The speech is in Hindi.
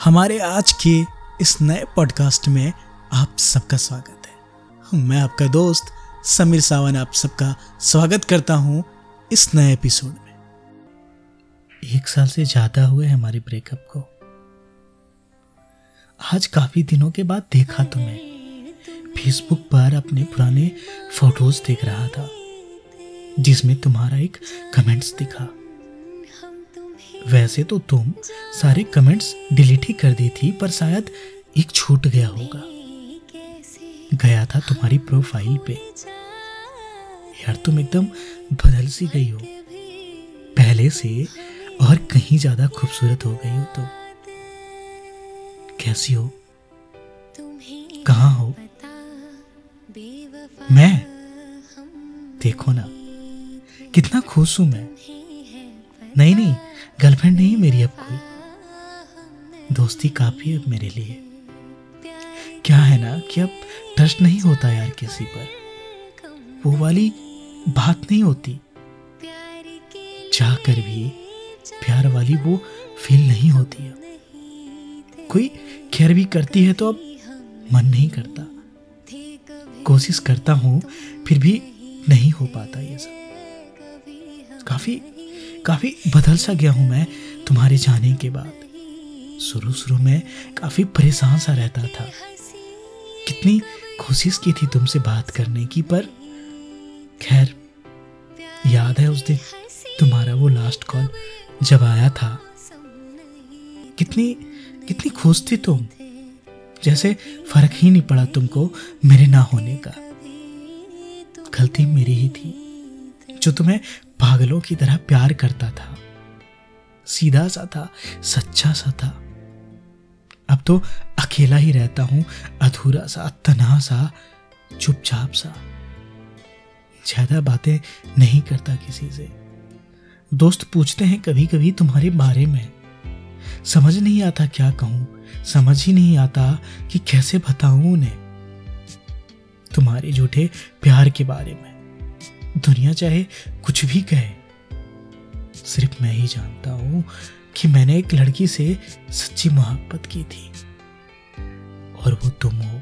हमारे आज के इस नए पॉडकास्ट में आप सबका स्वागत है। मैं आपका दोस्त समीर सावन आप सबका स्वागत करता हूँ इस नए एपिसोड में। एक साल से ज़्यादा हुए हमारे ब्रेकअप को। आज काफ़ी दिनों के बाद देखा तुम्हें फेसबुक पर अपने पुराने फ़ोटोज़ देख रहा था, जिसमें तुम्हारा एक कमेंट्स दिखा। वैसे तो तुम सारे कमेंट्स डिलीट ही कर दी थी, पर शायद एक छूट गया होगा। गया था तुम्हारी प्रोफ़ाइल पे। यार, तुम एकदम बदल सी गई हो। पहले से और कहीं ज़्यादा खूबसूरत हो गई हो तो कैसी हो? कहाँ हो? मैं? देखो ना, कितना खुश हूँ मैं। नहीं नहीं गर्लफ्रेंड नहीं मेरी अब कोई। दोस्ती काफ़ी अब मेरे लिए। क्या है ना कि अब ट्रस्ट नहीं होता यार किसी पर। वो वाली बात नहीं होती। चाहकर भी प्यार वाली वो फील नहीं होती है कोई खैर भी करती है तो अब मन नहीं करता। कोशिश करता हूँ, फिर भी नहीं हो पाता ये सब। काफ़ी काफ़ी बदल सा गया हूँ मैं तुम्हारे जाने के बाद। शुरू शुरू में काफ़ी परेशान सा रहता था। कितनी कोशिश की थी तुमसे बात करने की, पर खैर, याद है उस दिन तुम्हारा वो लास्ट कॉल जब आया था। कितनी कितनी खुश थी तुम। जैसे फ़र्क ही नहीं पड़ा तुमको मेरे ना होने का। गलती मेरी ही थी, जो तुम्हें पागलों की तरह प्यार करता था। सीधा सा था, सच्चा सा था। अब तो अकेला ही रहता हूँ, अधूरा सा तना सा, चुपचाप सा। ज़्यादा बातें नहीं करता किसी से। दोस्त पूछते हैं कभी कभी तुम्हारे बारे में। समझ नहीं आता क्या कहूँ, समझ ही नहीं आता कि कैसे बताऊँ उन्हें। तुम्हारे झूठे प्यार के बारे में। दुनिया चाहे कुछ भी कहे, सिर्फ़ मैं ही जानता हूँ कि मैंने एक लड़की से सच्ची मोहब्बत की थी। और वो तुम हो।